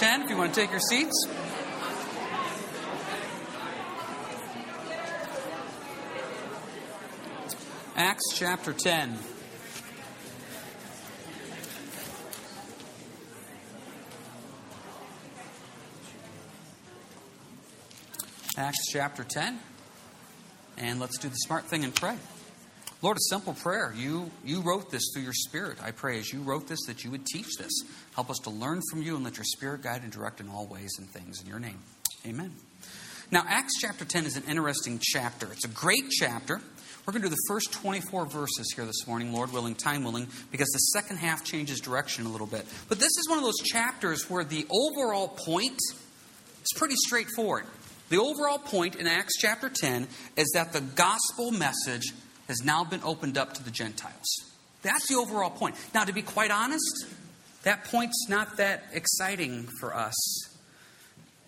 10, if you want to take your seats. Acts chapter 10. Acts chapter 10. And let's do the smart thing and pray. Lord, a simple prayer. You, you wrote this through your Spirit. I pray as you wrote this that you would teach this. Help us to learn from you and let your Spirit guide and direct in all ways and things. In your name, amen. Now, Acts chapter 10 is an interesting chapter. It's a great chapter. We're going to do the first 24 verses here this morning, Lord willing, time willing, because the second half changes direction a little bit. But this is one of those chapters where the overall point is pretty straightforward. The overall point in Acts chapter 10 is that the gospel message has now been opened up to the Gentiles. That's the overall point. Now, to be quite honest, that point's not that exciting for us.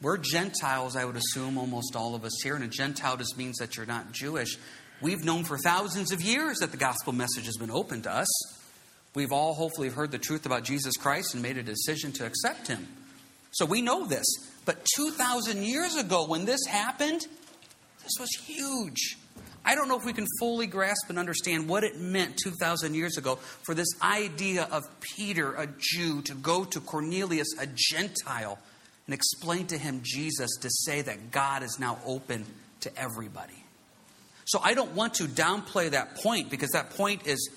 We're Gentiles, I would assume, almost all of us here, and a Gentile just means that you're not Jewish. We've known for thousands of years that the gospel message has been opened to us. We've all hopefully heard the truth about Jesus Christ and made a decision to accept him. So we know this. But 2,000 years ago, when this happened, this was huge. I don't know if we can fully grasp and understand what it meant 2,000 years ago for this idea of Peter, a Jew, to go to Cornelius, a Gentile, and explain to him Jesus to say that God is now open to everybody. So I don't want to downplay that point because that point is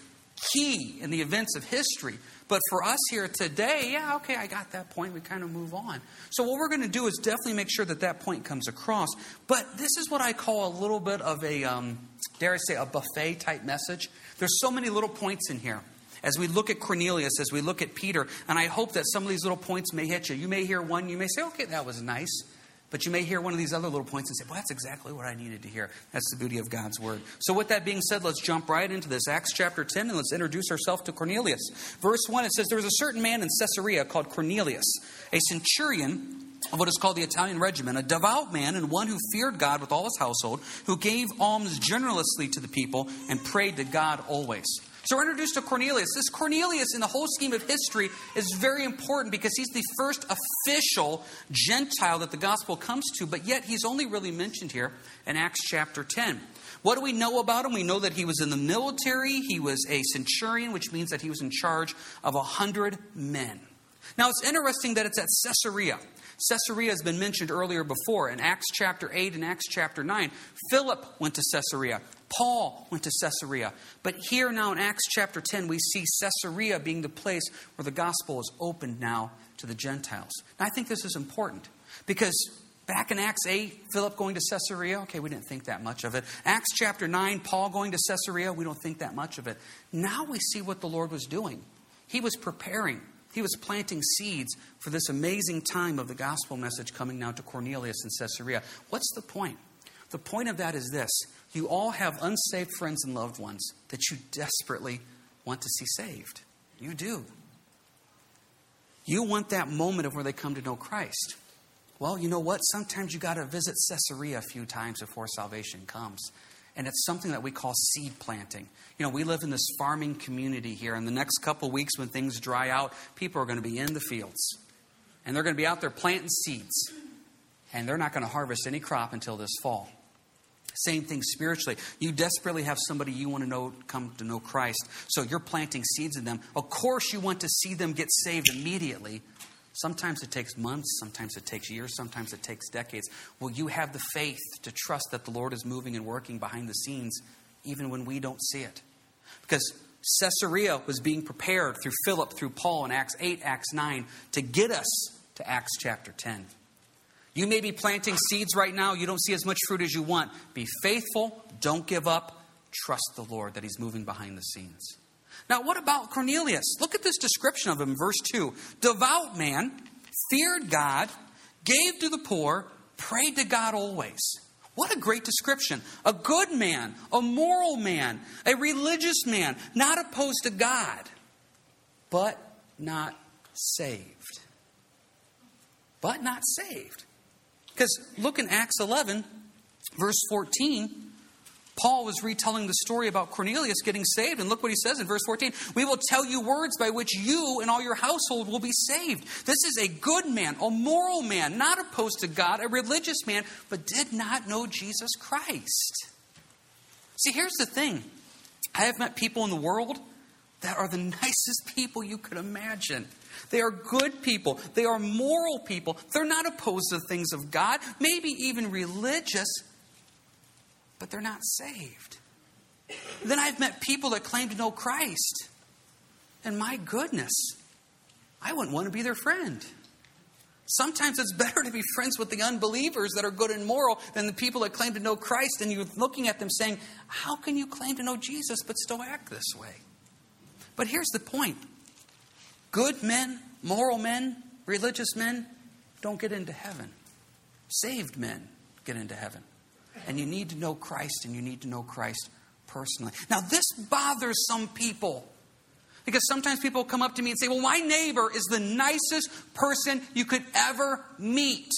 key in the events of history. But for us here today, yeah, okay, I got that point. We kind of move on. So, what we're going to do is definitely make sure that that point comes across. But this is what I call a little bit of a, um, dare I say, a buffet type message. There's so many little points in here. As we look at Cornelius, as we look at Peter, and I hope that some of these little points may hit you. You may hear one, you may say, okay, that was nice. But you may hear one of these other little points and say, well, that's exactly what I needed to hear. That's the beauty of God's word. So, with that being said, let's jump right into this. Acts chapter 10, and let's introduce ourselves to Cornelius. Verse 1, it says, There was a certain man in Caesarea called Cornelius, a centurion of what is called the Italian regiment, a devout man and one who feared God with all his household, who gave alms generously to the people and prayed to God always. So we're introduced to Cornelius. This Cornelius, in the whole scheme of history, is very important because he's the first official Gentile that the gospel comes to, but yet he's only really mentioned here in Acts chapter 10. What do we know about him? We know that he was in the military, he was a centurion, which means that he was in charge of a hundred men. Now it's interesting that it's at Caesarea. Caesarea has been mentioned earlier before in Acts chapter 8 and Acts chapter 9. Philip went to Caesarea. Paul went to Caesarea. But here now in Acts chapter 10, we see Caesarea being the place where the gospel is opened now to the Gentiles. Now, I think this is important because back in Acts 8, Philip going to Caesarea, okay, we didn't think that much of it. Acts chapter 9, Paul going to Caesarea, we don't think that much of it. Now we see what the Lord was doing. He was preparing he was planting seeds for this amazing time of the gospel message coming now to Cornelius in Caesarea. What's the point? The point of that is this you all have unsaved friends and loved ones that you desperately want to see saved. You do. You want that moment of where they come to know Christ. Well, you know what? Sometimes you got to visit Caesarea a few times before salvation comes. And it's something that we call seed planting. You know, we live in this farming community here. In the next couple weeks, when things dry out, people are going to be in the fields. And they're going to be out there planting seeds. And they're not going to harvest any crop until this fall. Same thing spiritually. You desperately have somebody you want to know come to know Christ. So you're planting seeds in them. Of course, you want to see them get saved immediately. Sometimes it takes months, sometimes it takes years, sometimes it takes decades. Will you have the faith to trust that the Lord is moving and working behind the scenes even when we don't see it? Because Caesarea was being prepared through Philip, through Paul in Acts 8, Acts 9 to get us to Acts chapter 10. You may be planting seeds right now. You don't see as much fruit as you want. Be faithful. Don't give up. Trust the Lord that He's moving behind the scenes. Now, what about Cornelius? Look at this description of him, verse 2. Devout man, feared God, gave to the poor, prayed to God always. What a great description. A good man, a moral man, a religious man, not opposed to God, but not saved. But not saved. Because look in Acts 11, verse 14. Paul was retelling the story about Cornelius getting saved, and look what he says in verse 14 We will tell you words by which you and all your household will be saved. This is a good man, a moral man, not opposed to God, a religious man, but did not know Jesus Christ. See, here's the thing I have met people in the world that are the nicest people you could imagine. They are good people. They are moral people. They're not opposed to things of God, maybe even religious, but they're not saved. Then I've met people that claim to know Christ. And my goodness, I wouldn't want to be their friend. Sometimes it's better to be friends with the unbelievers that are good and moral than the people that claim to know Christ, and you're looking at them saying, How can you claim to know Jesus but still act this way? But here's the point good men, moral men, religious men don't get into heaven. Saved men get into heaven. And you need to know Christ, and you need to know Christ personally. Now, this bothers some people. Because sometimes people come up to me and say, Well, my neighbor is the nicest person you could ever meet.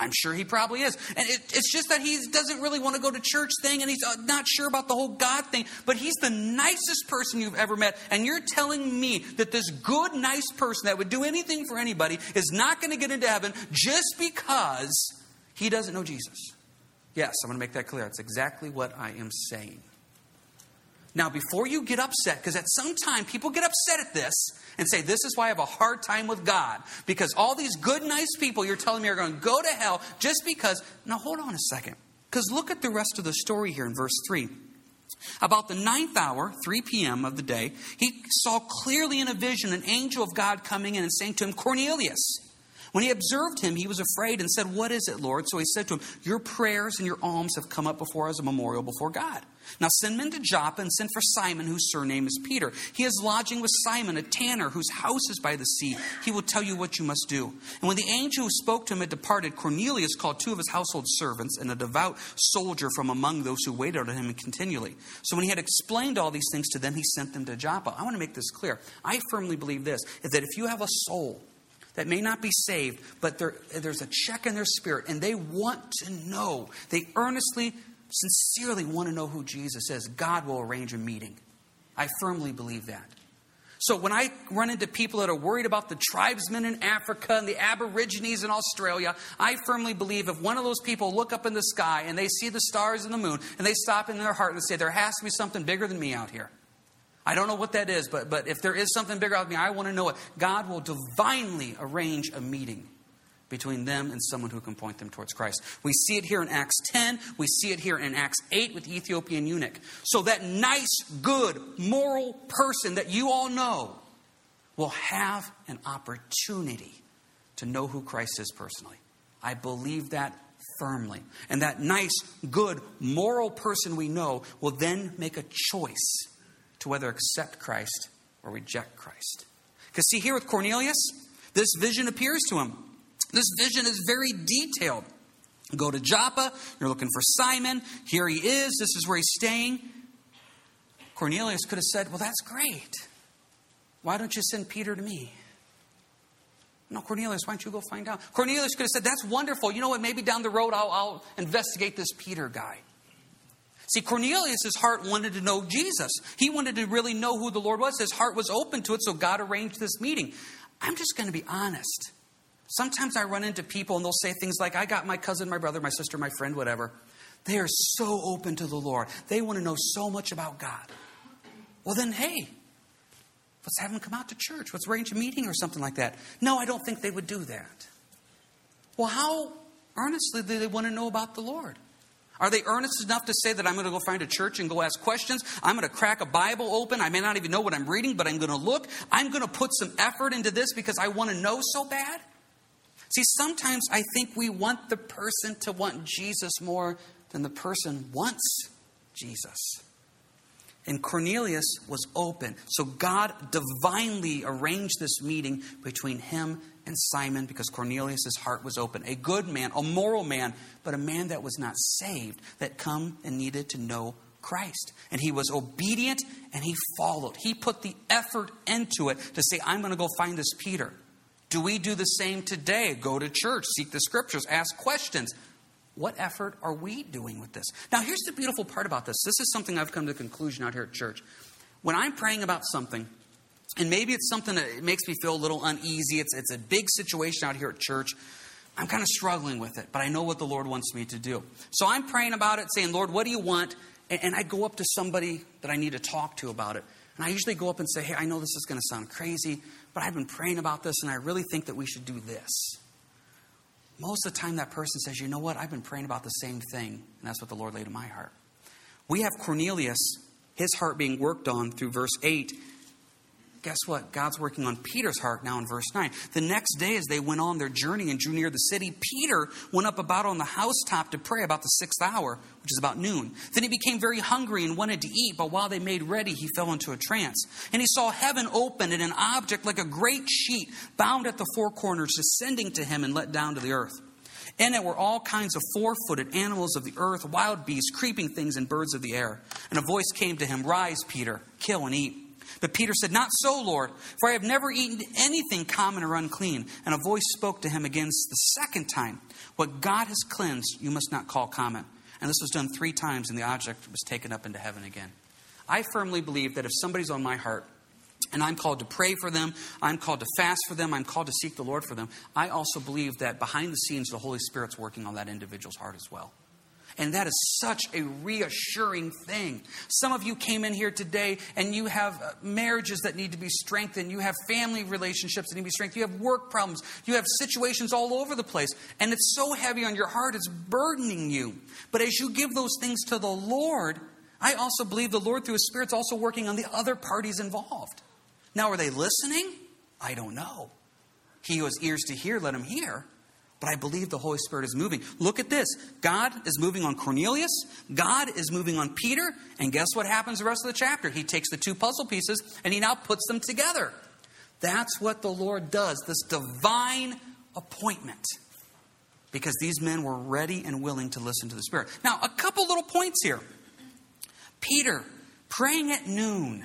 I'm sure he probably is. And it, it's just that he doesn't really want to go to church thing and he's uh, not sure about the whole God thing, but he's the nicest person you've ever met. And you're telling me that this good, nice person that would do anything for anybody is not going to get into heaven just because he doesn't know Jesus. Yes, I'm going to make that clear. That's exactly what I am saying. Now, before you get upset, because at some time people get upset at this and say, This is why I have a hard time with God. Because all these good, nice people you're telling me are going to go to hell just because. Now, hold on a second. Because look at the rest of the story here in verse 3. About the ninth hour, 3 p.m. of the day, he saw clearly in a vision an angel of God coming in and saying to him, Cornelius. When he observed him, he was afraid and said, What is it, Lord? So he said to him, Your prayers and your alms have come up before us as a memorial before God. Now send men to Joppa and send for Simon, whose surname is Peter. He is lodging with Simon, a tanner, whose house is by the sea. He will tell you what you must do. And when the angel who spoke to him had departed, Cornelius called two of his household servants and a devout soldier from among those who waited on him continually. So when he had explained all these things to them, he sent them to Joppa. I want to make this clear. I firmly believe this is that if you have a soul that may not be saved, but there's a check in their spirit and they want to know, they earnestly sincerely want to know who Jesus is, God will arrange a meeting. I firmly believe that. So when I run into people that are worried about the tribesmen in Africa and the Aborigines in Australia, I firmly believe if one of those people look up in the sky and they see the stars and the moon and they stop in their heart and say, There has to be something bigger than me out here. I don't know what that is, but, but if there is something bigger out of me, I want to know it. God will divinely arrange a meeting between them and someone who can point them towards Christ. We see it here in Acts 10. We see it here in Acts 8 with the Ethiopian eunuch. So that nice, good, moral person that you all know will have an opportunity to know who Christ is personally. I believe that firmly. And that nice, good, moral person we know will then make a choice to whether accept Christ or reject Christ. Because see, here with Cornelius, this vision appears to him. This vision is very detailed. Go to Joppa, you're looking for Simon. Here he is, this is where he's staying. Cornelius could have said, Well, that's great. Why don't you send Peter to me? No, Cornelius, why don't you go find out? Cornelius could have said, That's wonderful. You know what? Maybe down the road I'll, I'll investigate this Peter guy. See, Cornelius' heart wanted to know Jesus. He wanted to really know who the Lord was. His heart was open to it, so God arranged this meeting. I'm just going to be honest. Sometimes I run into people and they'll say things like, I got my cousin, my brother, my sister, my friend, whatever. They are so open to the Lord. They want to know so much about God. Well, then, hey, let's have them come out to church. Let's arrange a meeting or something like that. No, I don't think they would do that. Well, how earnestly do they want to know about the Lord? Are they earnest enough to say that I'm going to go find a church and go ask questions? I'm going to crack a Bible open. I may not even know what I'm reading, but I'm going to look. I'm going to put some effort into this because I want to know so bad. See, sometimes I think we want the person to want Jesus more than the person wants Jesus. And Cornelius was open. So God divinely arranged this meeting between him and Simon because Cornelius' heart was open. A good man, a moral man, but a man that was not saved, that come and needed to know Christ. And he was obedient and he followed. He put the effort into it to say, I'm going to go find this Peter. Do we do the same today? Go to church, seek the scriptures, ask questions. What effort are we doing with this? Now, here's the beautiful part about this. This is something I've come to conclusion out here at church. When I'm praying about something, and maybe it's something that makes me feel a little uneasy, it's, it's a big situation out here at church, I'm kind of struggling with it, but I know what the Lord wants me to do. So I'm praying about it, saying, Lord, what do you want? And, and I go up to somebody that I need to talk to about it. And I usually go up and say, Hey, I know this is going to sound crazy, but I've been praying about this, and I really think that we should do this. Most of the time, that person says, You know what? I've been praying about the same thing, and that's what the Lord laid in my heart. We have Cornelius, his heart being worked on through verse 8 guess what? God's working on Peter's heart now in verse 9. The next day, as they went on their journey and drew near the city, Peter went up about on the housetop to pray about the sixth hour, which is about noon. Then he became very hungry and wanted to eat, but while they made ready, he fell into a trance. And he saw heaven open and an object like a great sheet bound at the four corners descending to him and let down to the earth. In it were all kinds of four footed animals of the earth, wild beasts, creeping things, and birds of the air. And a voice came to him Rise, Peter, kill and eat. But Peter said, Not so, Lord, for I have never eaten anything common or unclean. And a voice spoke to him again the second time What God has cleansed, you must not call common. And this was done three times, and the object was taken up into heaven again. I firmly believe that if somebody's on my heart, and I'm called to pray for them. I'm called to fast for them. I'm called to seek the Lord for them. I also believe that behind the scenes, the Holy Spirit's working on that individual's heart as well. And that is such a reassuring thing. Some of you came in here today and you have uh, marriages that need to be strengthened. You have family relationships that need to be strengthened. You have work problems. You have situations all over the place. And it's so heavy on your heart, it's burdening you. But as you give those things to the Lord, I also believe the Lord, through His Spirit, is also working on the other parties involved. Now, are they listening? I don't know. He who has ears to hear, let him hear. But I believe the Holy Spirit is moving. Look at this. God is moving on Cornelius. God is moving on Peter. And guess what happens the rest of the chapter? He takes the two puzzle pieces and he now puts them together. That's what the Lord does, this divine appointment. Because these men were ready and willing to listen to the Spirit. Now, a couple little points here. Peter, praying at noon.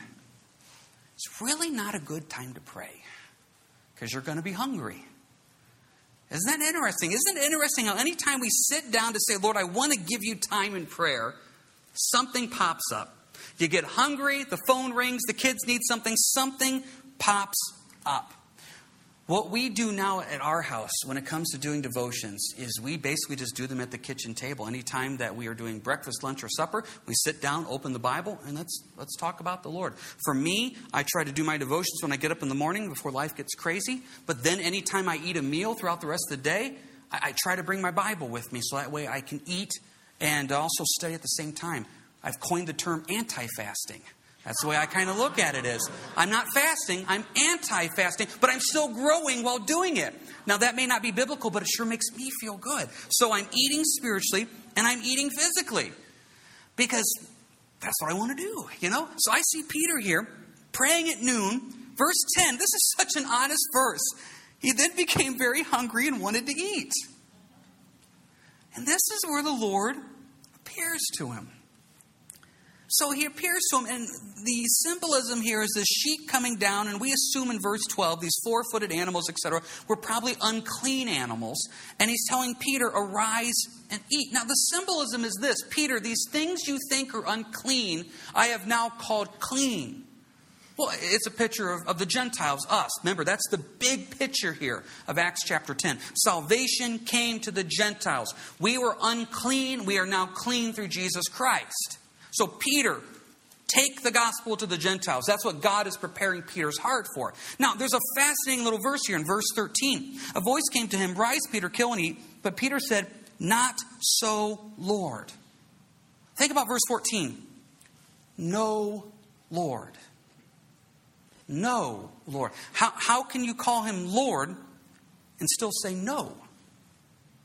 It's really not a good time to pray because you're going to be hungry. Isn't that interesting? Isn't it interesting how anytime we sit down to say, Lord, I want to give you time in prayer, something pops up. You get hungry, the phone rings, the kids need something, something pops up. What we do now at our house when it comes to doing devotions is we basically just do them at the kitchen table. Anytime that we are doing breakfast, lunch, or supper, we sit down, open the Bible, and let's let's talk about the Lord. For me, I try to do my devotions when I get up in the morning before life gets crazy. But then anytime I eat a meal throughout the rest of the day, I, I try to bring my Bible with me so that way I can eat and also study at the same time. I've coined the term anti-fasting. That's the way I kind of look at it is. I'm not fasting, I'm anti-fasting, but I'm still growing while doing it. Now that may not be biblical, but it sure makes me feel good. So I'm eating spiritually and I'm eating physically. Because that's what I want to do, you know? So I see Peter here praying at noon, verse 10. This is such an honest verse. He then became very hungry and wanted to eat. And this is where the Lord appears to him. So he appears to him, and the symbolism here is this sheep coming down, and we assume in verse 12 these four footed animals, etc., were probably unclean animals. And he's telling Peter, Arise and eat. Now, the symbolism is this Peter, these things you think are unclean, I have now called clean. Well, it's a picture of, of the Gentiles, us. Remember, that's the big picture here of Acts chapter 10. Salvation came to the Gentiles. We were unclean, we are now clean through Jesus Christ. So, Peter, take the gospel to the Gentiles. That's what God is preparing Peter's heart for. Now, there's a fascinating little verse here in verse 13. A voice came to him, Rise, Peter, kill and eat. But Peter said, Not so, Lord. Think about verse 14. No, Lord. No, Lord. How, how can you call him Lord and still say no?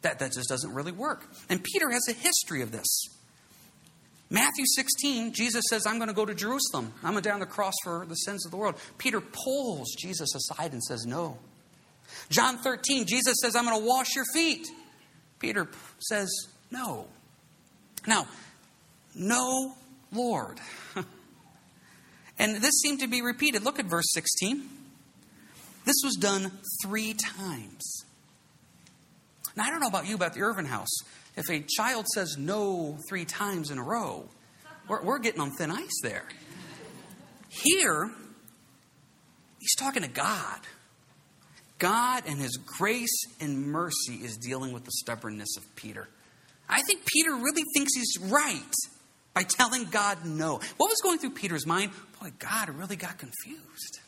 That, that just doesn't really work. And Peter has a history of this. Matthew 16, Jesus says, I'm going to go to Jerusalem. I'm going to die on the cross for the sins of the world. Peter pulls Jesus aside and says, No. John 13, Jesus says, I'm going to wash your feet. Peter says, No. Now, no, Lord. and this seemed to be repeated. Look at verse 16. This was done three times. Now, I don't know about you, at the Irvin House, if a child says no three times in a row, we're, we're getting on thin ice there. Here, he's talking to God. God and his grace and mercy is dealing with the stubbornness of Peter. I think Peter really thinks he's right by telling God no. What was going through Peter's mind? Boy, God really got confused.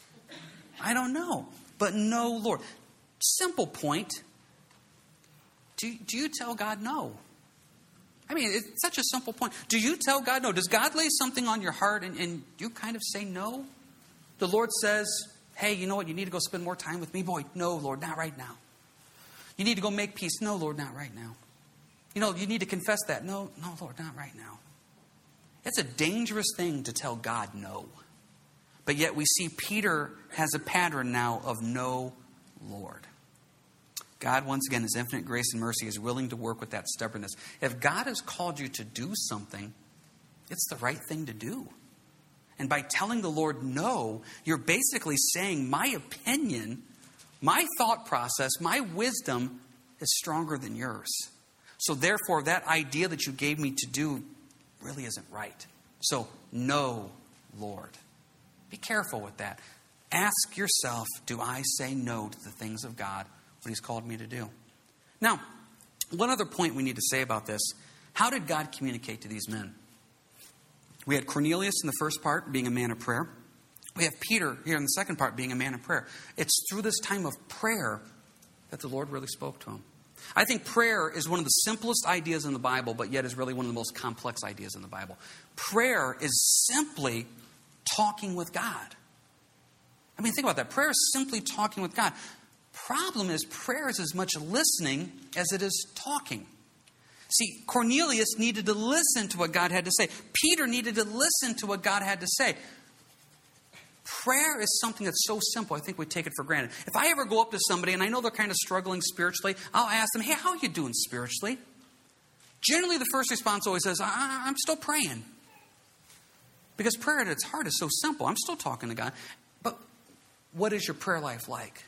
I don't know. But no, Lord. Simple point. Do, do you tell God no? I mean, it's such a simple point. Do you tell God no? Does God lay something on your heart and, and you kind of say no? The Lord says, hey, you know what? You need to go spend more time with me. Boy, no, Lord, not right now. You need to go make peace. No, Lord, not right now. You know, you need to confess that. No, no, Lord, not right now. It's a dangerous thing to tell God no. But yet we see Peter has a pattern now of no, Lord. God, once again, His infinite grace and mercy is willing to work with that stubbornness. If God has called you to do something, it's the right thing to do. And by telling the Lord no, you're basically saying, My opinion, my thought process, my wisdom is stronger than yours. So therefore, that idea that you gave me to do really isn't right. So, no, Lord. Be careful with that. Ask yourself do I say no to the things of God, what He's called me to do? Now, one other point we need to say about this how did God communicate to these men? We had Cornelius in the first part being a man of prayer. We have Peter here in the second part being a man of prayer. It's through this time of prayer that the Lord really spoke to him. I think prayer is one of the simplest ideas in the Bible, but yet is really one of the most complex ideas in the Bible. Prayer is simply talking with God. I mean, think about that. Prayer is simply talking with God. Problem is, prayer is as much listening as it is talking. See, Cornelius needed to listen to what God had to say. Peter needed to listen to what God had to say. Prayer is something that's so simple, I think we take it for granted. If I ever go up to somebody and I know they're kind of struggling spiritually, I'll ask them, hey, how are you doing spiritually? Generally, the first response always says, I- am still praying. Because prayer at its heart is so simple. I'm still talking to God. But what is your prayer life like?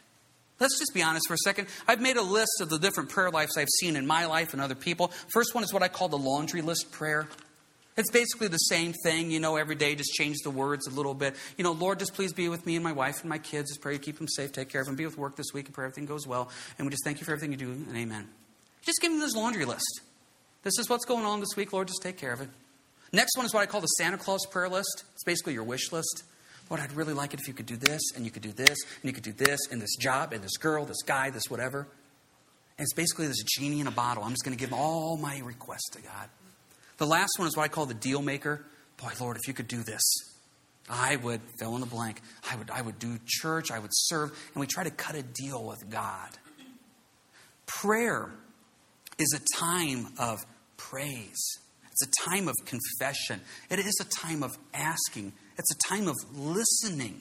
Let's just be honest for a second. I've made a list of the different prayer lives I've seen in my life and other people. First one is what I call the laundry list prayer. It's basically the same thing, you know, every day, just change the words a little bit. You know, Lord, just please be with me and my wife and my kids. Just pray you keep them safe, take care of them, be with work this week, and pray everything goes well. And we just thank you for everything you do, and amen. Just give them this laundry list. This is what's going on this week, Lord, just take care of it. Next one is what I call the Santa Claus prayer list. It's basically your wish list. Lord, I'd really like it if you could do this, and you could do this, and you could do this, and this job, and this girl, this guy, this whatever. And it's basically this genie in a bottle. I'm just going to give all my requests to God. The last one is what I call the deal maker. Boy, Lord, if you could do this, I would fill in the blank. I would, I would do church, I would serve, and we try to cut a deal with God. Prayer is a time of praise. It's a time of confession. It is a time of asking. It's a time of listening.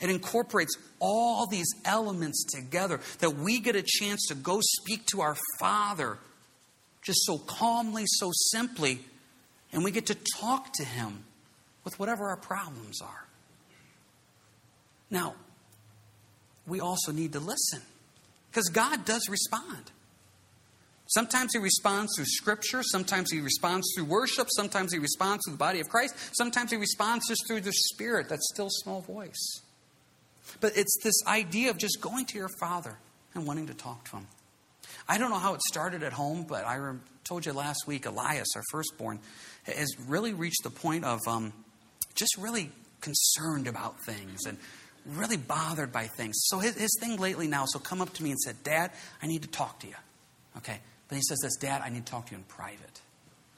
It incorporates all these elements together that we get a chance to go speak to our Father just so calmly, so simply, and we get to talk to Him with whatever our problems are. Now, we also need to listen because God does respond. Sometimes he responds through scripture, sometimes he responds through worship, sometimes he responds through the body of Christ, sometimes he responds just through the spirit, that still small voice. But it's this idea of just going to your father and wanting to talk to him. I don't know how it started at home, but I told you last week, Elias, our firstborn, has really reached the point of um, just really concerned about things and really bothered by things. So his, his thing lately now, so come up to me and said, Dad, I need to talk to you. Okay. But he says this, Dad, I need to talk to you in private.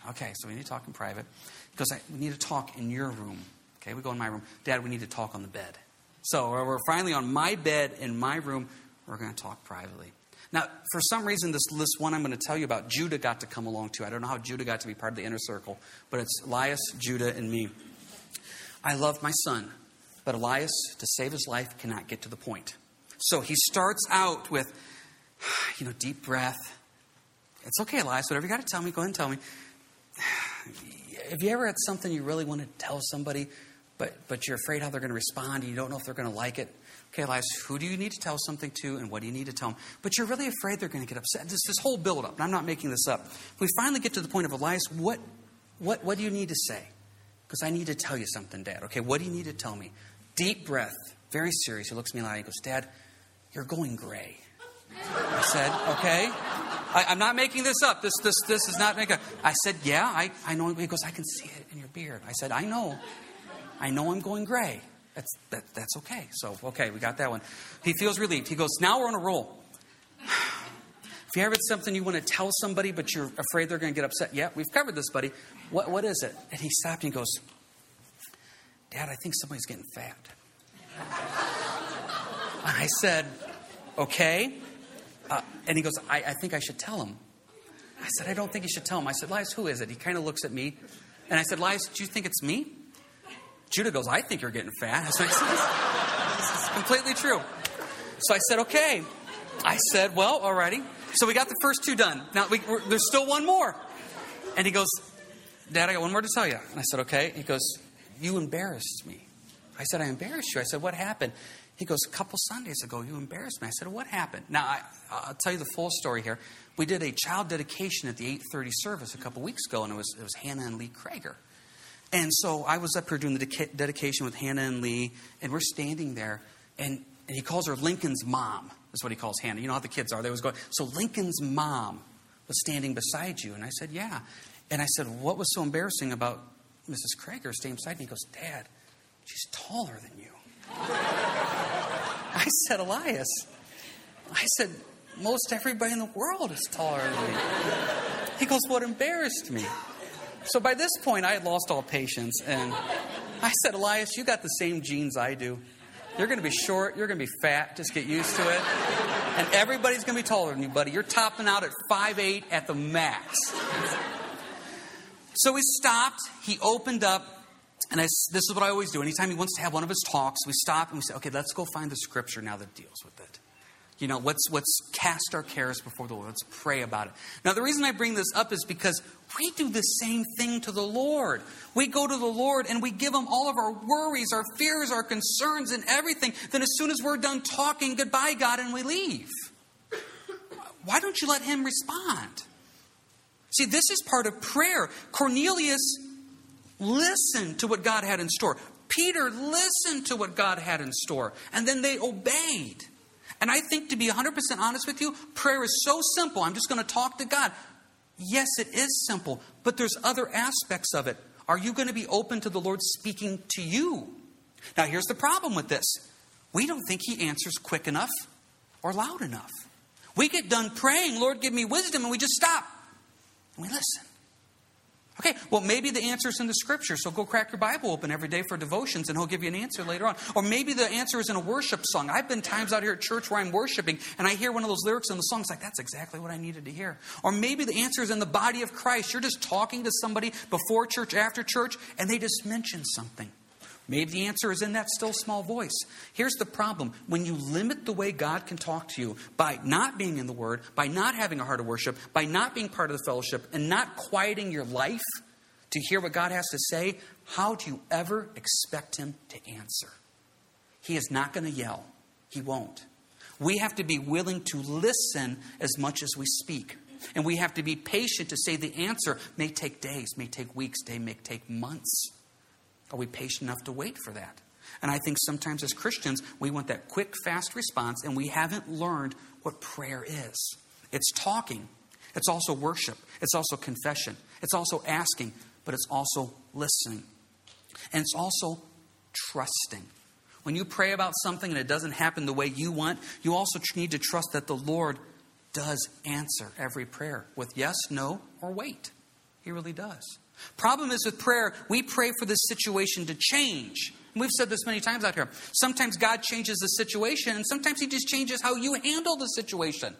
Okay, so we need to talk in private. He goes, we need to talk in your room. Okay, we go in my room. Dad, we need to talk on the bed. So we're finally on my bed in my room. We're going to talk privately. Now, for some reason, this list one I'm going to tell you about, Judah got to come along too. I don't know how Judah got to be part of the inner circle, but it's Elias, Judah, and me. I love my son, but Elias, to save his life, cannot get to the point. So he starts out with, you know, deep breath. It's okay, Elias, whatever you got to tell me, go ahead and tell me. Have you ever had something you really want to tell somebody, but, but you're afraid how they're going to respond and you don't know if they're going to like it? Okay, Elias, who do you need to tell something to and what do you need to tell them? But you're really afraid they're going to get upset. This, this whole build up, and I'm not making this up. We finally get to the point of Elias, what, what, what do you need to say? Because I need to tell you something, Dad. Okay, what do you need to tell me? Deep breath, very serious. He looks at me in the eye he goes, Dad, you're going gray. I said, okay. I, am not making this up. This, this, this is not making I said, yeah, I, I know. He goes, I can see it in your beard. I said, I know. I know I'm going gray. That's, that, that's okay. So, okay, we got that one. He feels relieved. He goes, Now we're on a roll. If you ever had something you want to tell somebody, but you're afraid they're going to get upset, yeah, we've covered this, buddy. What, what is it? And he stopped and he goes, Dad, I think somebody's getting fat. and I said, Okay. Uh, and he goes, I, I think I should tell him. I said, I don't think you should tell him. I said, Lias, who is it? He kind of looks at me. And I said, Lias, do you think it's me? Judah goes, I think you're getting fat. What he says. This is completely true. So I said, okay. I said, well, alrighty. So we got the first two done. Now we, there's still one more. And he goes, Dad, I got one more to tell you. And I said, okay. He goes, you embarrassed me. I said, I embarrassed you. I said, what happened? He goes, a couple Sundays ago, you embarrassed me. I said, what happened? Now, I, will tell you the full story here. We did a child dedication at the 830 service a couple weeks ago, and it was, it was Hannah and Lee Krager. And so I was up here doing the dedication with Hannah and Lee, and we're standing there, and, and he calls her Lincoln's mom. is what he calls Hannah. You know how the kids are. They always go, So Lincoln's mom was standing beside you. And I said, Yeah. And I said, What was so embarrassing about Mrs. Krager standing beside me? He goes, Dad, she's taller than you. I said, Elias, I said, most everybody in the world is taller than me. He goes, What embarrassed me? So by this point, I had lost all patience. And I said, Elias, you got the same genes I do. You're going to be short. You're going to be fat. Just get used to it. And everybody's going to be taller than you, buddy. You're topping out at 5'8 at the max. So we stopped. He opened up. And I, this is what I always do. Anytime he wants to have one of his talks, we stop and we say, okay, let's go find the scripture now that deals with it. You know, let's, let's cast our cares before the Lord. Let's pray about it. Now, the reason I bring this up is because we do the same thing to the Lord. We go to the Lord and we give Him all of our worries, our fears, our concerns, and everything. Then, as soon as we're done talking, goodbye, God, and we leave. Why don't you let Him respond? See, this is part of prayer. Cornelius listened to what God had in store. Peter listened to what God had in store, and then they obeyed. And I think, to be 100% honest with you, prayer is so simple. I'm just going to talk to God. Yes, it is simple, but there's other aspects of it. Are you going to be open to the Lord speaking to you? Now, here's the problem with this we don't think He answers quick enough or loud enough. We get done praying, Lord, give me wisdom, and we just stop and we listen. Okay, well, maybe the answer is in the scripture, so go crack your Bible open every day for devotions and he'll give you an answer later on. Or maybe the answer is in a worship song. I've been times out here at church where I'm worshiping and I hear one of those lyrics in the song, it's like, that's exactly what I needed to hear. Or maybe the answer is in the body of Christ. You're just talking to somebody before church, after church, and they just mention something. Maybe the answer is in that still small voice. Here's the problem when you limit the way God can talk to you by not being in the Word, by not having a heart of worship, by not being part of the fellowship, and not quieting your life to hear what God has to say, how do you ever expect Him to answer? He is not going to yell, He won't. We have to be willing to listen as much as we speak. And we have to be patient to say the answer may take days, may take weeks, may take months. Are we patient enough to wait for that? And I think sometimes as Christians, we want that quick, fast response, and we haven't learned what prayer is. It's talking, it's also worship, it's also confession, it's also asking, but it's also listening. And it's also trusting. When you pray about something and it doesn't happen the way you want, you also need to trust that the Lord does answer every prayer with yes, no, or wait. He really does. Problem is with prayer, we pray for the situation to change. We've said this many times out here. Sometimes God changes the situation, and sometimes He just changes how you handle the situation.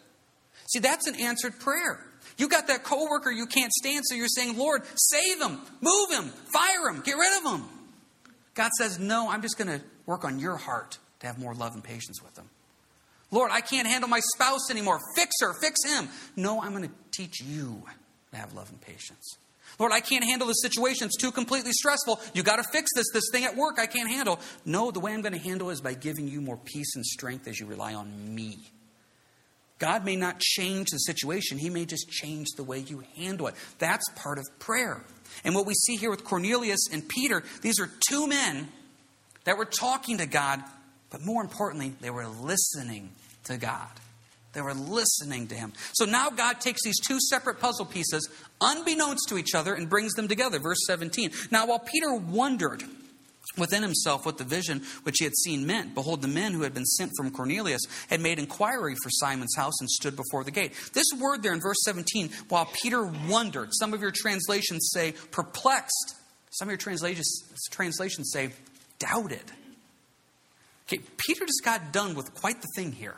See, that's an answered prayer. You got that coworker you can't stand, so you're saying, Lord, save him, move him, fire him, get rid of him. God says, No, I'm just going to work on your heart to have more love and patience with them. Lord, I can't handle my spouse anymore. Fix her, fix him. No, I'm going to teach you to have love and patience. Lord, I can't handle this situation. It's too completely stressful. You got to fix this. This thing at work I can't handle. No, the way I'm going to handle it is by giving you more peace and strength as you rely on me. God may not change the situation, He may just change the way you handle it. That's part of prayer. And what we see here with Cornelius and Peter, these are two men that were talking to God, but more importantly, they were listening to God. They were listening to him. So now God takes these two separate puzzle pieces, unbeknownst to each other, and brings them together. Verse 17. Now, while Peter wondered within himself what the vision which he had seen meant, behold, the men who had been sent from Cornelius had made inquiry for Simon's house and stood before the gate. This word there in verse 17, while Peter wondered, some of your translations say perplexed, some of your translations, translations say doubted. Okay, Peter just got done with quite the thing here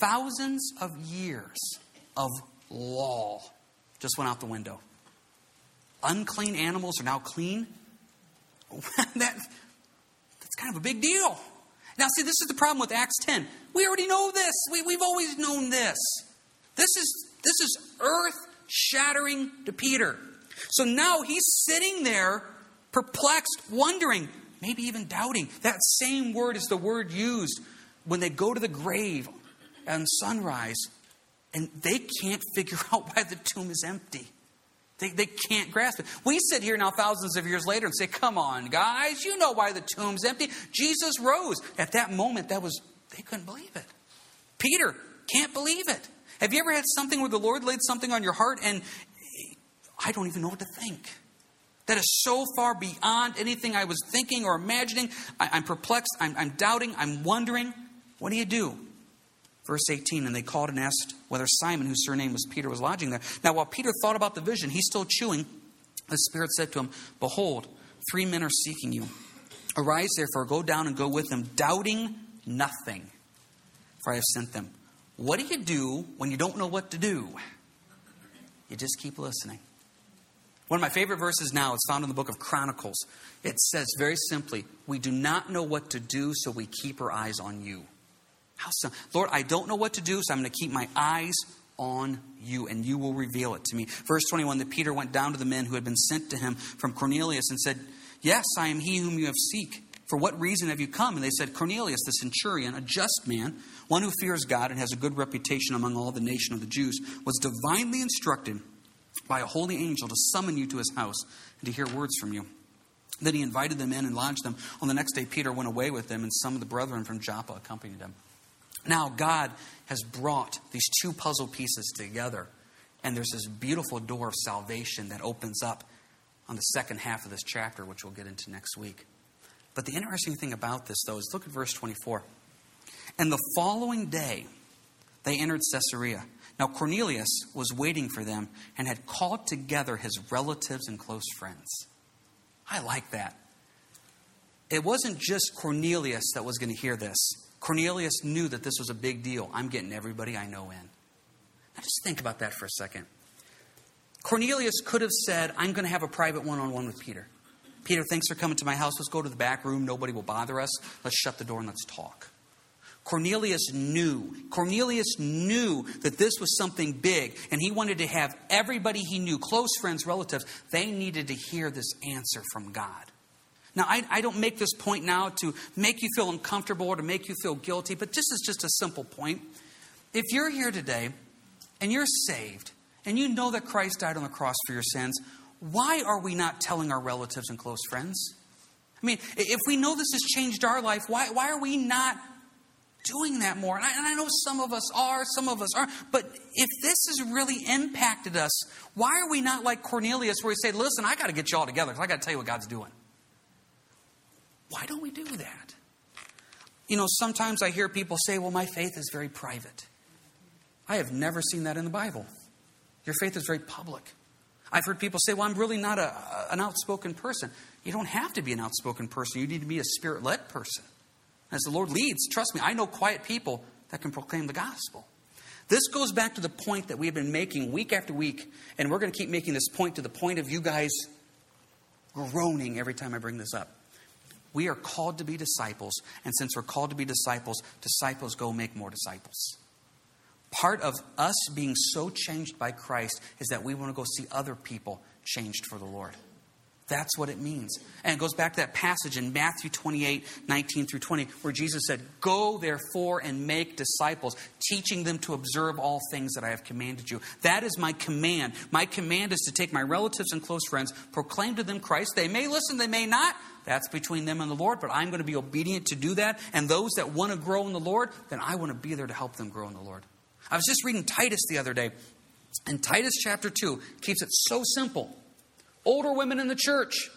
thousands of years of law just went out the window. Unclean animals are now clean. that, that's kind of a big deal. Now, see, this is the problem with Acts 10. We already know this. We, we've always known this. This is, this is earth shattering to Peter. So now he's sitting there, perplexed, wondering, maybe even doubting. That same word is the word used when they go to the grave and sunrise, and they can't figure out why the tomb is empty. They, they can't grasp it. We sit here now, thousands of years later, and say, Come on, guys, you know why the tomb's empty. Jesus rose. At that moment, that was, they couldn't believe it. Peter can't believe it. Have you ever had something where the Lord laid something on your heart and eh, I don't even know what to think? That is so far beyond anything I was thinking or imagining. I, am perplexed. I'm, I'm doubting. I'm wondering. What do you do? Verse 18, and they called and asked whether Simon, whose surname was Peter, was lodging there. Now, while Peter thought about the vision, he's still chewing. The Spirit said to him, Behold, three men are seeking you. Arise, therefore, go down and go with them, doubting nothing, for I have sent them. What do you do when you don't know what to do? You just keep listening. One of my favorite verses now is found in the book of Chronicles. It says very simply, We do not know what to do, so we keep our eyes on you. How? Lord, I don't know what to do, so I'm going to keep my eyes on you, and you will reveal it to me. Verse 21 that Peter went down to the men who had been sent to him from Cornelius and said, Yes, I am he whom you have seek. For what reason have you come? And they said, Cornelius, the centurion, a just man, one who fears God and has a good reputation among all the nation of the Jews, was divinely instructed by a holy angel to summon you to his house and to hear words from you. Then he invited them in and lodged them. On the next day, Peter went away with them, and some of the brethren from Joppa accompanied him. Now, God has brought these two puzzle pieces together, and there's this beautiful door of salvation that opens up on the second half of this chapter, which we'll get into next week. But the interesting thing about this, though, is look at verse 24. And the following day, they entered Caesarea. Now, Cornelius was waiting for them and had called together his relatives and close friends. I like that. It wasn't just Cornelius that was going to hear this. Cornelius knew that this was a big deal. I'm getting everybody I know in. Now, just think about that for a second. Cornelius could have said, I'm going to have a private one on one with Peter. Peter, thanks for coming to my house. Let's go to the back room. Nobody will bother us. Let's shut the door and let's talk. Cornelius knew. Cornelius knew that this was something big, and he wanted to have everybody he knew, close friends, relatives, they needed to hear this answer from God. Now, I, I, don't make this point now to make you feel uncomfortable or to make you feel guilty, but this is just a simple point. If you're here today and you're saved and you know that Christ died on the cross for your sins, why are we not telling our relatives and close friends? I mean, if we know this has changed our life, why, why are we not doing that more? And I, and I know some of us are, some of us aren't. But if this has really impacted us, why are we not like Cornelius, where we say, listen, I got to get you all together because I got to tell you what God's doing? Why don't we do that? You know, sometimes I hear people say, well, my faith is very private. I have never seen that in the Bible. Your faith is very public. I've heard people say, well, I'm really not a, an outspoken person. You don't have to be an outspoken person. You need to be a spirit led person. As the Lord leads, trust me, I know quiet people that can proclaim the gospel. This goes back to the point that we have been making week after week, and we're going to keep making this point to the point of you guys groaning every time I bring this up. We are called to be disciples, and since we're called to be disciples, disciples go make more disciples. Part of us being so changed by Christ is that we want to go see other people changed for the Lord. That's what it means. And it goes back to that passage in Matthew 28 19 through 20, where Jesus said, Go therefore and make disciples, teaching them to observe all things that I have commanded you. That is my command. My command is to take my relatives and close friends, proclaim to them Christ. They may listen, they may not. That's between them and the Lord, but I'm going to be obedient to do that. And those that want to grow in the Lord, then I want to be there to help them grow in the Lord. I was just reading Titus the other day, and Titus chapter 2 keeps it so simple. Older women in the church,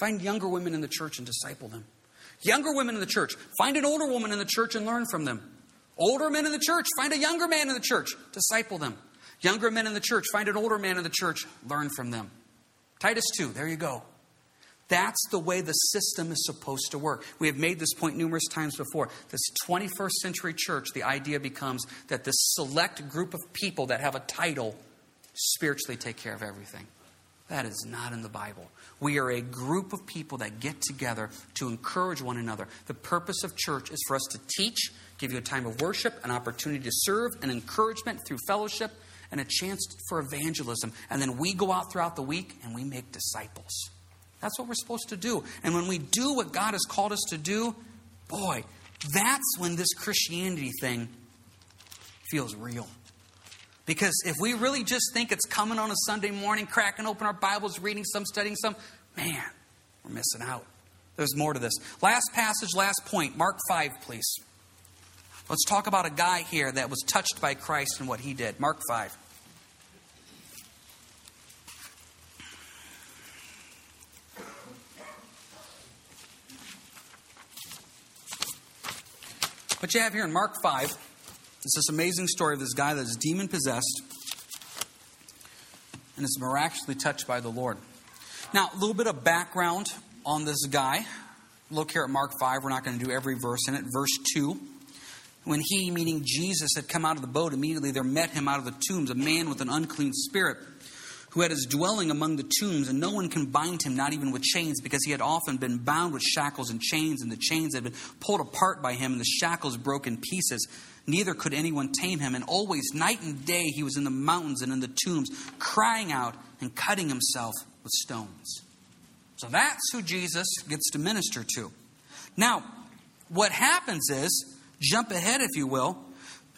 find younger women in the church and disciple them. Younger women in the church, find an older woman in the church and learn from them. Older men in the church, find a younger man in the church, disciple them. Younger men in the church, find an older man in the church, learn from them. Titus 2, there you go. That's the way the system is supposed to work. We have made this point numerous times before. This 21st century church, the idea becomes that this select group of people that have a title spiritually take care of everything. That is not in the Bible. We are a group of people that get together to encourage one another. The purpose of church is for us to teach, give you a time of worship, an opportunity to serve, an encouragement through fellowship, and a chance for evangelism. And then we go out throughout the week and we make disciples. That's what we're supposed to do. And when we do what God has called us to do, boy, that's when this Christianity thing feels real. Because if we really just think it's coming on a Sunday morning, cracking open our Bibles, reading some, studying some, man, we're missing out. There's more to this. Last passage, last point. Mark 5, please. Let's talk about a guy here that was touched by Christ and what he did. Mark 5. What you have here in Mark 5 is this amazing story of this guy that is demon possessed and is miraculously touched by the Lord. Now, a little bit of background on this guy. Look here at Mark 5. We're not going to do every verse in it. Verse 2. When he, meaning Jesus, had come out of the boat, immediately there met him out of the tombs a man with an unclean spirit who had his dwelling among the tombs, and no one can bind him, not even with chains, because he had often been bound with shackles and chains, and the chains had been pulled apart by him, and the shackles broke in pieces. Neither could anyone tame him, and always, night and day, he was in the mountains and in the tombs, crying out and cutting himself with stones. So that's who Jesus gets to minister to. Now, what happens is, jump ahead if you will,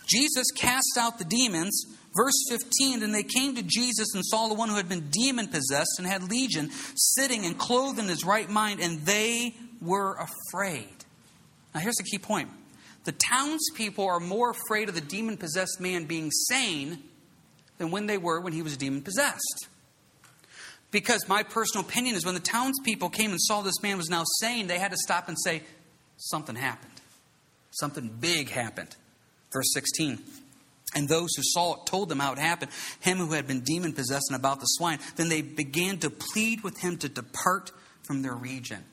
Jesus casts out the demons Verse 15 Then they came to Jesus and saw the one who had been demon possessed and had legion sitting and clothed in his right mind, and they were afraid. Now, here's the key point the townspeople are more afraid of the demon possessed man being sane than when they were when he was demon possessed. Because my personal opinion is when the townspeople came and saw this man was now sane, they had to stop and say, Something happened. Something big happened. Verse 16. And those who saw it told them how it happened, him who had been demon possessed and about the swine. Then they began to plead with him to depart from their region.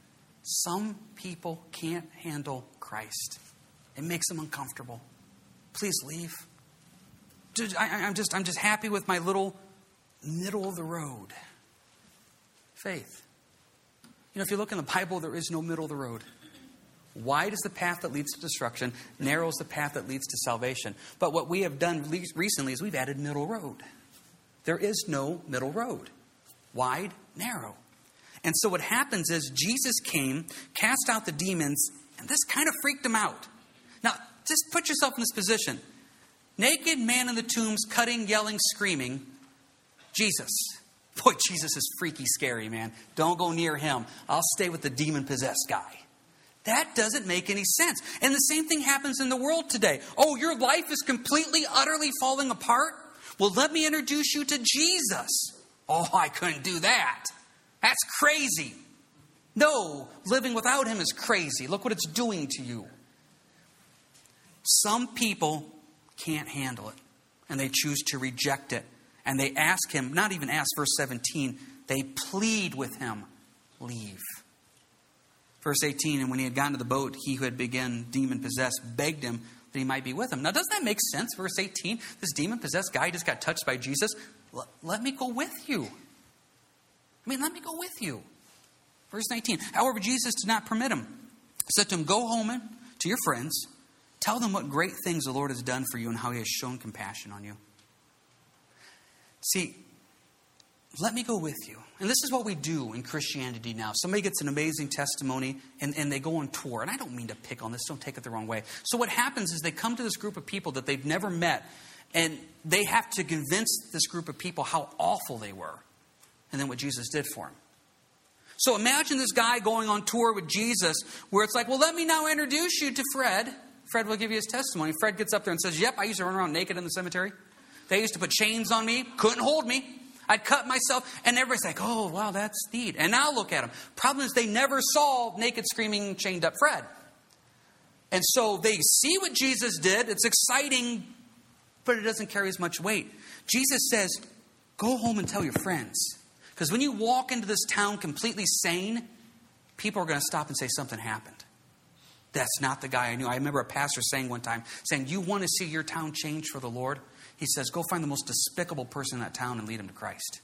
Some people can't handle Christ, it makes them uncomfortable. Please leave. I, am just, I'm just happy with my little middle of the road faith. You know, if you look in the Bible, there is no middle of the road. Wide is the path that leads to destruction, narrow is the path that leads to salvation. But what we have done recently is we've added middle road. There is no middle road. Wide, narrow. And so what happens is Jesus came, cast out the demons, and this kind of freaked them out. Now, just put yourself in this position. Naked man in the tombs, cutting, yelling, screaming. Jesus. Boy, Jesus is freaky scary, man. Don't go near him. I'll stay with the demon possessed guy. That doesn't make any sense. And the same thing happens in the world today. Oh, your life is completely, utterly falling apart? Well, let me introduce you to Jesus. Oh, I couldn't do that. That's crazy. No, living without him is crazy. Look what it's doing to you. Some people can't handle it, and they choose to reject it. And they ask him, not even ask, verse 17, they plead with him, leave. Verse 18, and when he had gotten to the boat, he who had begun demon possessed begged him that he might be with him. Now, doesn't that make sense? Verse 18, this demon possessed guy just got touched by Jesus. Let, let me go with you. I mean, let me go with you. Verse 19, however, Jesus did not permit him. He said to him, Go home and to your friends Tell them what great things the Lord has done for you and how He has shown compassion on you. See, let me go with you. And this is what we do in Christianity now. Somebody gets an amazing testimony and, and they go on tour. And I don't mean to pick on this, don't take it the wrong way. So, what happens is they come to this group of people that they've never met, and they have to convince this group of people how awful they were and then what Jesus did for them. So, imagine this guy going on tour with Jesus where it's like, well, let me now introduce you to Fred. Fred will give you his testimony. Fred gets up there and says, Yep, I used to run around naked in the cemetery. They used to put chains on me, couldn't hold me. I'd cut myself, and everybody's like, oh, wow, that's neat. And now look at them. Problem is, they never saw naked, screaming, chained up Fred. And so they see what Jesus did. It's exciting, but it doesn't carry as much weight. Jesus says, go home and tell your friends. Because when you walk into this town completely sane, people are going to stop and say something happened. That's not the guy I knew. I remember a pastor saying one time, saying, You want to see your town change for the Lord? He says, Go find the most despicable person in that town and lead him to Christ.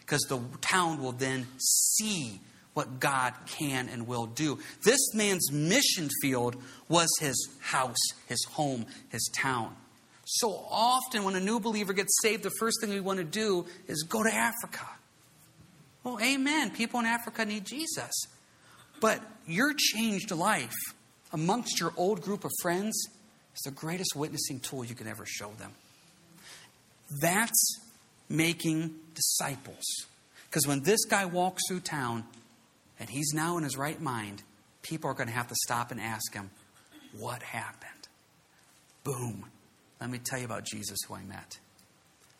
Because the town will then see what God can and will do. This man's mission field was his house, his home, his town. So often, when a new believer gets saved, the first thing we want to do is go to Africa. Well, amen. People in Africa need Jesus. But your changed life amongst your old group of friends is the greatest witnessing tool you can ever show them. That's making disciples. Because when this guy walks through town and he's now in his right mind, people are going to have to stop and ask him, What happened? Boom. Let me tell you about Jesus who I met.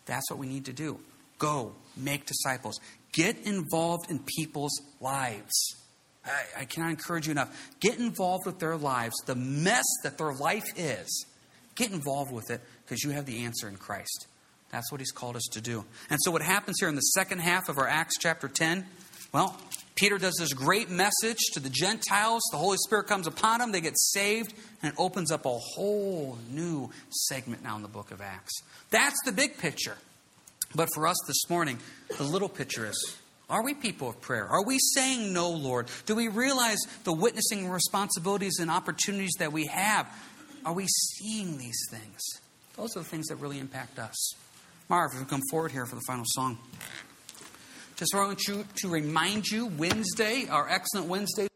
That's what we need to do. Go, make disciples, get involved in people's lives. I, I cannot encourage you enough. Get involved with their lives, the mess that their life is. Get involved with it because you have the answer in Christ. That's what he's called us to do. And so, what happens here in the second half of our Acts chapter 10? Well, Peter does this great message to the Gentiles. The Holy Spirit comes upon them, they get saved, and it opens up a whole new segment now in the book of Acts. That's the big picture. But for us this morning, the little picture is are we people of prayer? Are we saying no, Lord? Do we realize the witnessing responsibilities and opportunities that we have? Are we seeing these things? Those are the things that really impact us. Marv, if you come forward here for the final song. Just want you to remind you Wednesday, our excellent Wednesday